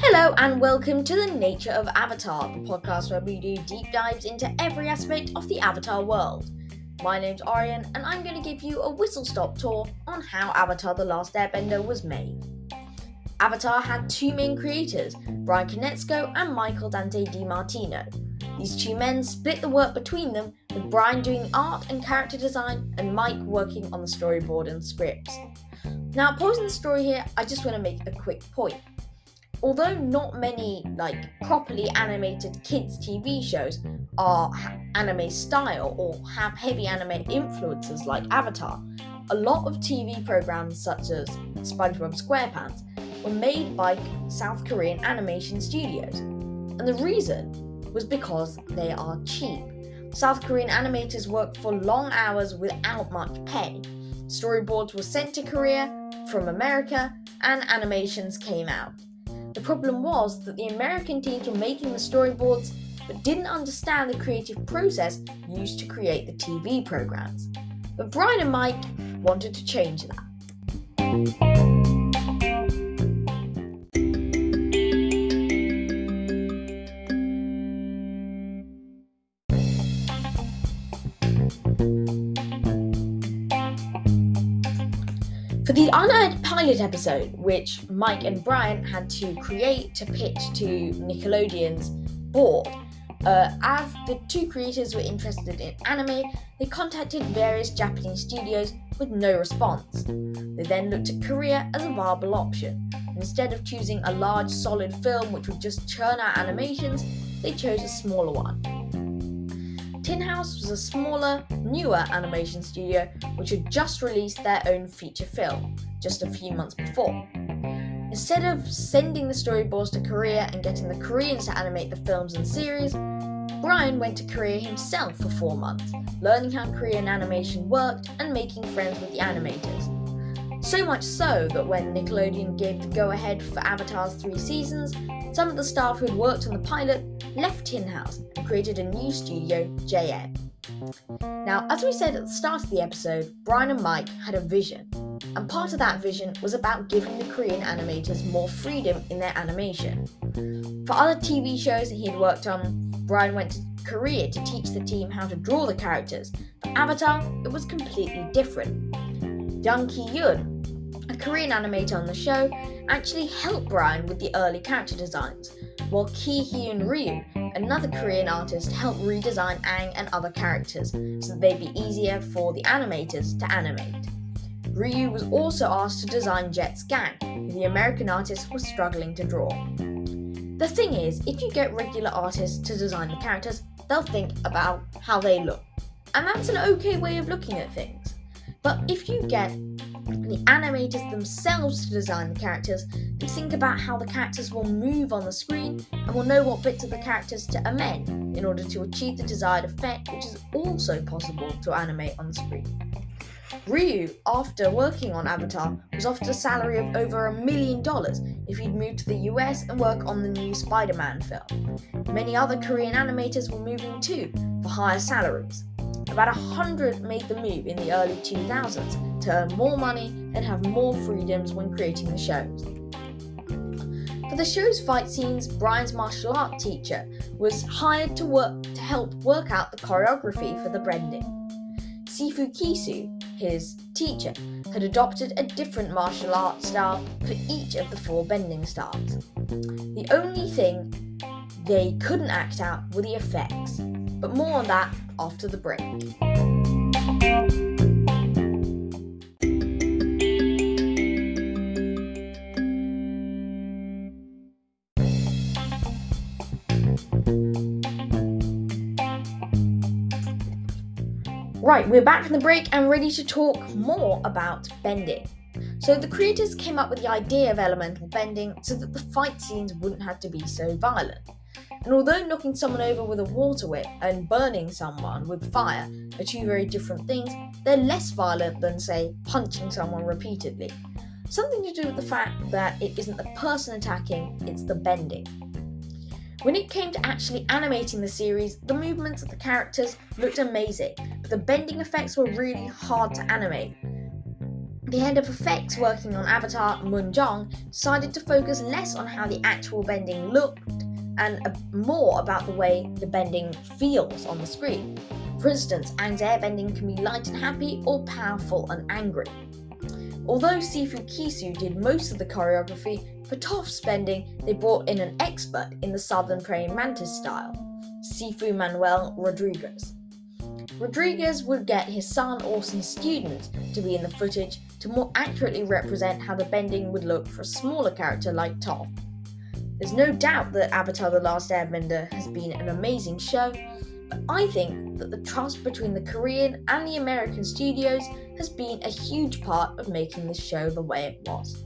Hello and welcome to the Nature of Avatar, the podcast where we do deep dives into every aspect of the Avatar world. My name's Orien, and I'm going to give you a whistle stop tour on how Avatar The Last Airbender was made. Avatar had two main creators, Bryan Konietzko and Michael Dante DiMartino. These two men split the work between them, with Bryan doing art and character design and Mike working on the storyboard and scripts. Now, pausing the story here, I just want to make a quick point. Although not many like properly animated kids TV shows are anime style or have heavy anime influences like Avatar, a lot of TV programs such as SpongeBob SquarePants were made by South Korean animation studios. And the reason was because they are cheap. South Korean animators work for long hours without much pay. Storyboards were sent to Korea from America and animations came out. The problem was that the American teams were making the storyboards but didn't understand the creative process used to create the TV programs. But Bryan and Mike wanted to change that. For the unaired pilot episode, which Mike and Bryan had to create to pitch to Nickelodeon's board, uh, as the two creators were interested in anime, they contacted various Japanese studios with no response. They then looked at Korea as a viable option. Instead of choosing a large, solid film which would just churn out animations, they chose a smaller one. Tin House was a smaller, newer animation studio which had just released their own feature film just a few months before. Instead of sending the storyboards to Korea and getting the Koreans to animate the films and series, Bryan went to Korea himself for four months, learning how Korean animation worked and making friends with the animators. So much so that when Nickelodeon gave the go ahead for Avatar's three seasons, some of the staff who had worked on the pilot left Tin House and created a new studio, JM. Now, as we said at the start of the episode, Bryan and Mike had a vision, and part of that vision was about giving the Korean animators more freedom in their animation. For other TV shows that he had worked on, Bryan went to Korea to teach the team how to draw the characters. For Avatar, it was completely different. Jung Ki Yoon, a Korean animator on the show, actually helped Bryan with the early character designs, while Ki Hyun Ryu, another Korean artist, helped redesign Aang and other characters so they'd be easier for the animators to animate. Ryu was also asked to design Jet's gang, who the American artist was struggling to draw. The thing is, if you get regular artists to design the characters, they'll think about how they look. And that's an okay way of looking at things. But if you get the animators themselves to design the characters, they think about how the characters will move on the screen and will know what bits of the characters to amend in order to achieve the desired effect, which is also possible to animate on screen. Ryu, after working on Avatar, was offered a salary of over a million dollars if he'd move to the US and work on the new Spider Man film. Many other Korean animators were moving too for higher salaries. About a hundred made the move in the early 2000s to earn more money and have more freedoms when creating the shows. For the show's fight scenes, Bryan's martial art teacher was hired to work to help work out the choreography for the bending. Sifu Kisu, his teacher, had adopted a different martial art style for each of the four bending styles. The only thing they couldn't act out were the effects, but more on that after the break. Right, we're back from the break and ready to talk more about bending. So, the creators came up with the idea of elemental bending so that the fight scenes wouldn't have to be so violent. And although knocking someone over with a water whip and burning someone with fire are two very different things, they're less violent than, say, punching someone repeatedly. Something to do with the fact that it isn't the person attacking, it's the bending. When it came to actually animating the series, the movements of the characters looked amazing, but the bending effects were really hard to animate. The head of effects working on Avatar, Mun Jong, decided to focus less on how the actual bending looked and uh, more about the way the bending feels on the screen. For instance, Aang's airbending can be light and happy or powerful and angry. Although Sifu Kisu did most of the choreography, for Toph's bending, they brought in an expert in the southern praying mantis style, Sifu Manuel Rodriguez. Rodriguez would get his son or some students to be in the footage to more accurately represent how the bending would look for a smaller character like Toph. There's no doubt that Avatar The Last Airbender has been an amazing show, but I think that the trust between the Korean and the American studios has been a huge part of making this show the way it was.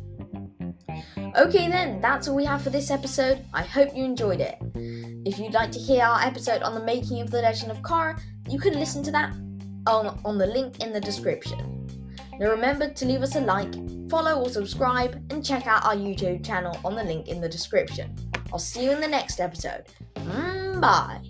Okay, then, that's all we have for this episode. I hope you enjoyed it. If you'd like to hear our episode on the making of The Legend of Korra, you can listen to that on, on the link in the description. Now remember to leave us a like, follow or subscribe, and check out our YouTube channel on the link in the description. I'll see you in the next episode. Mm, bye.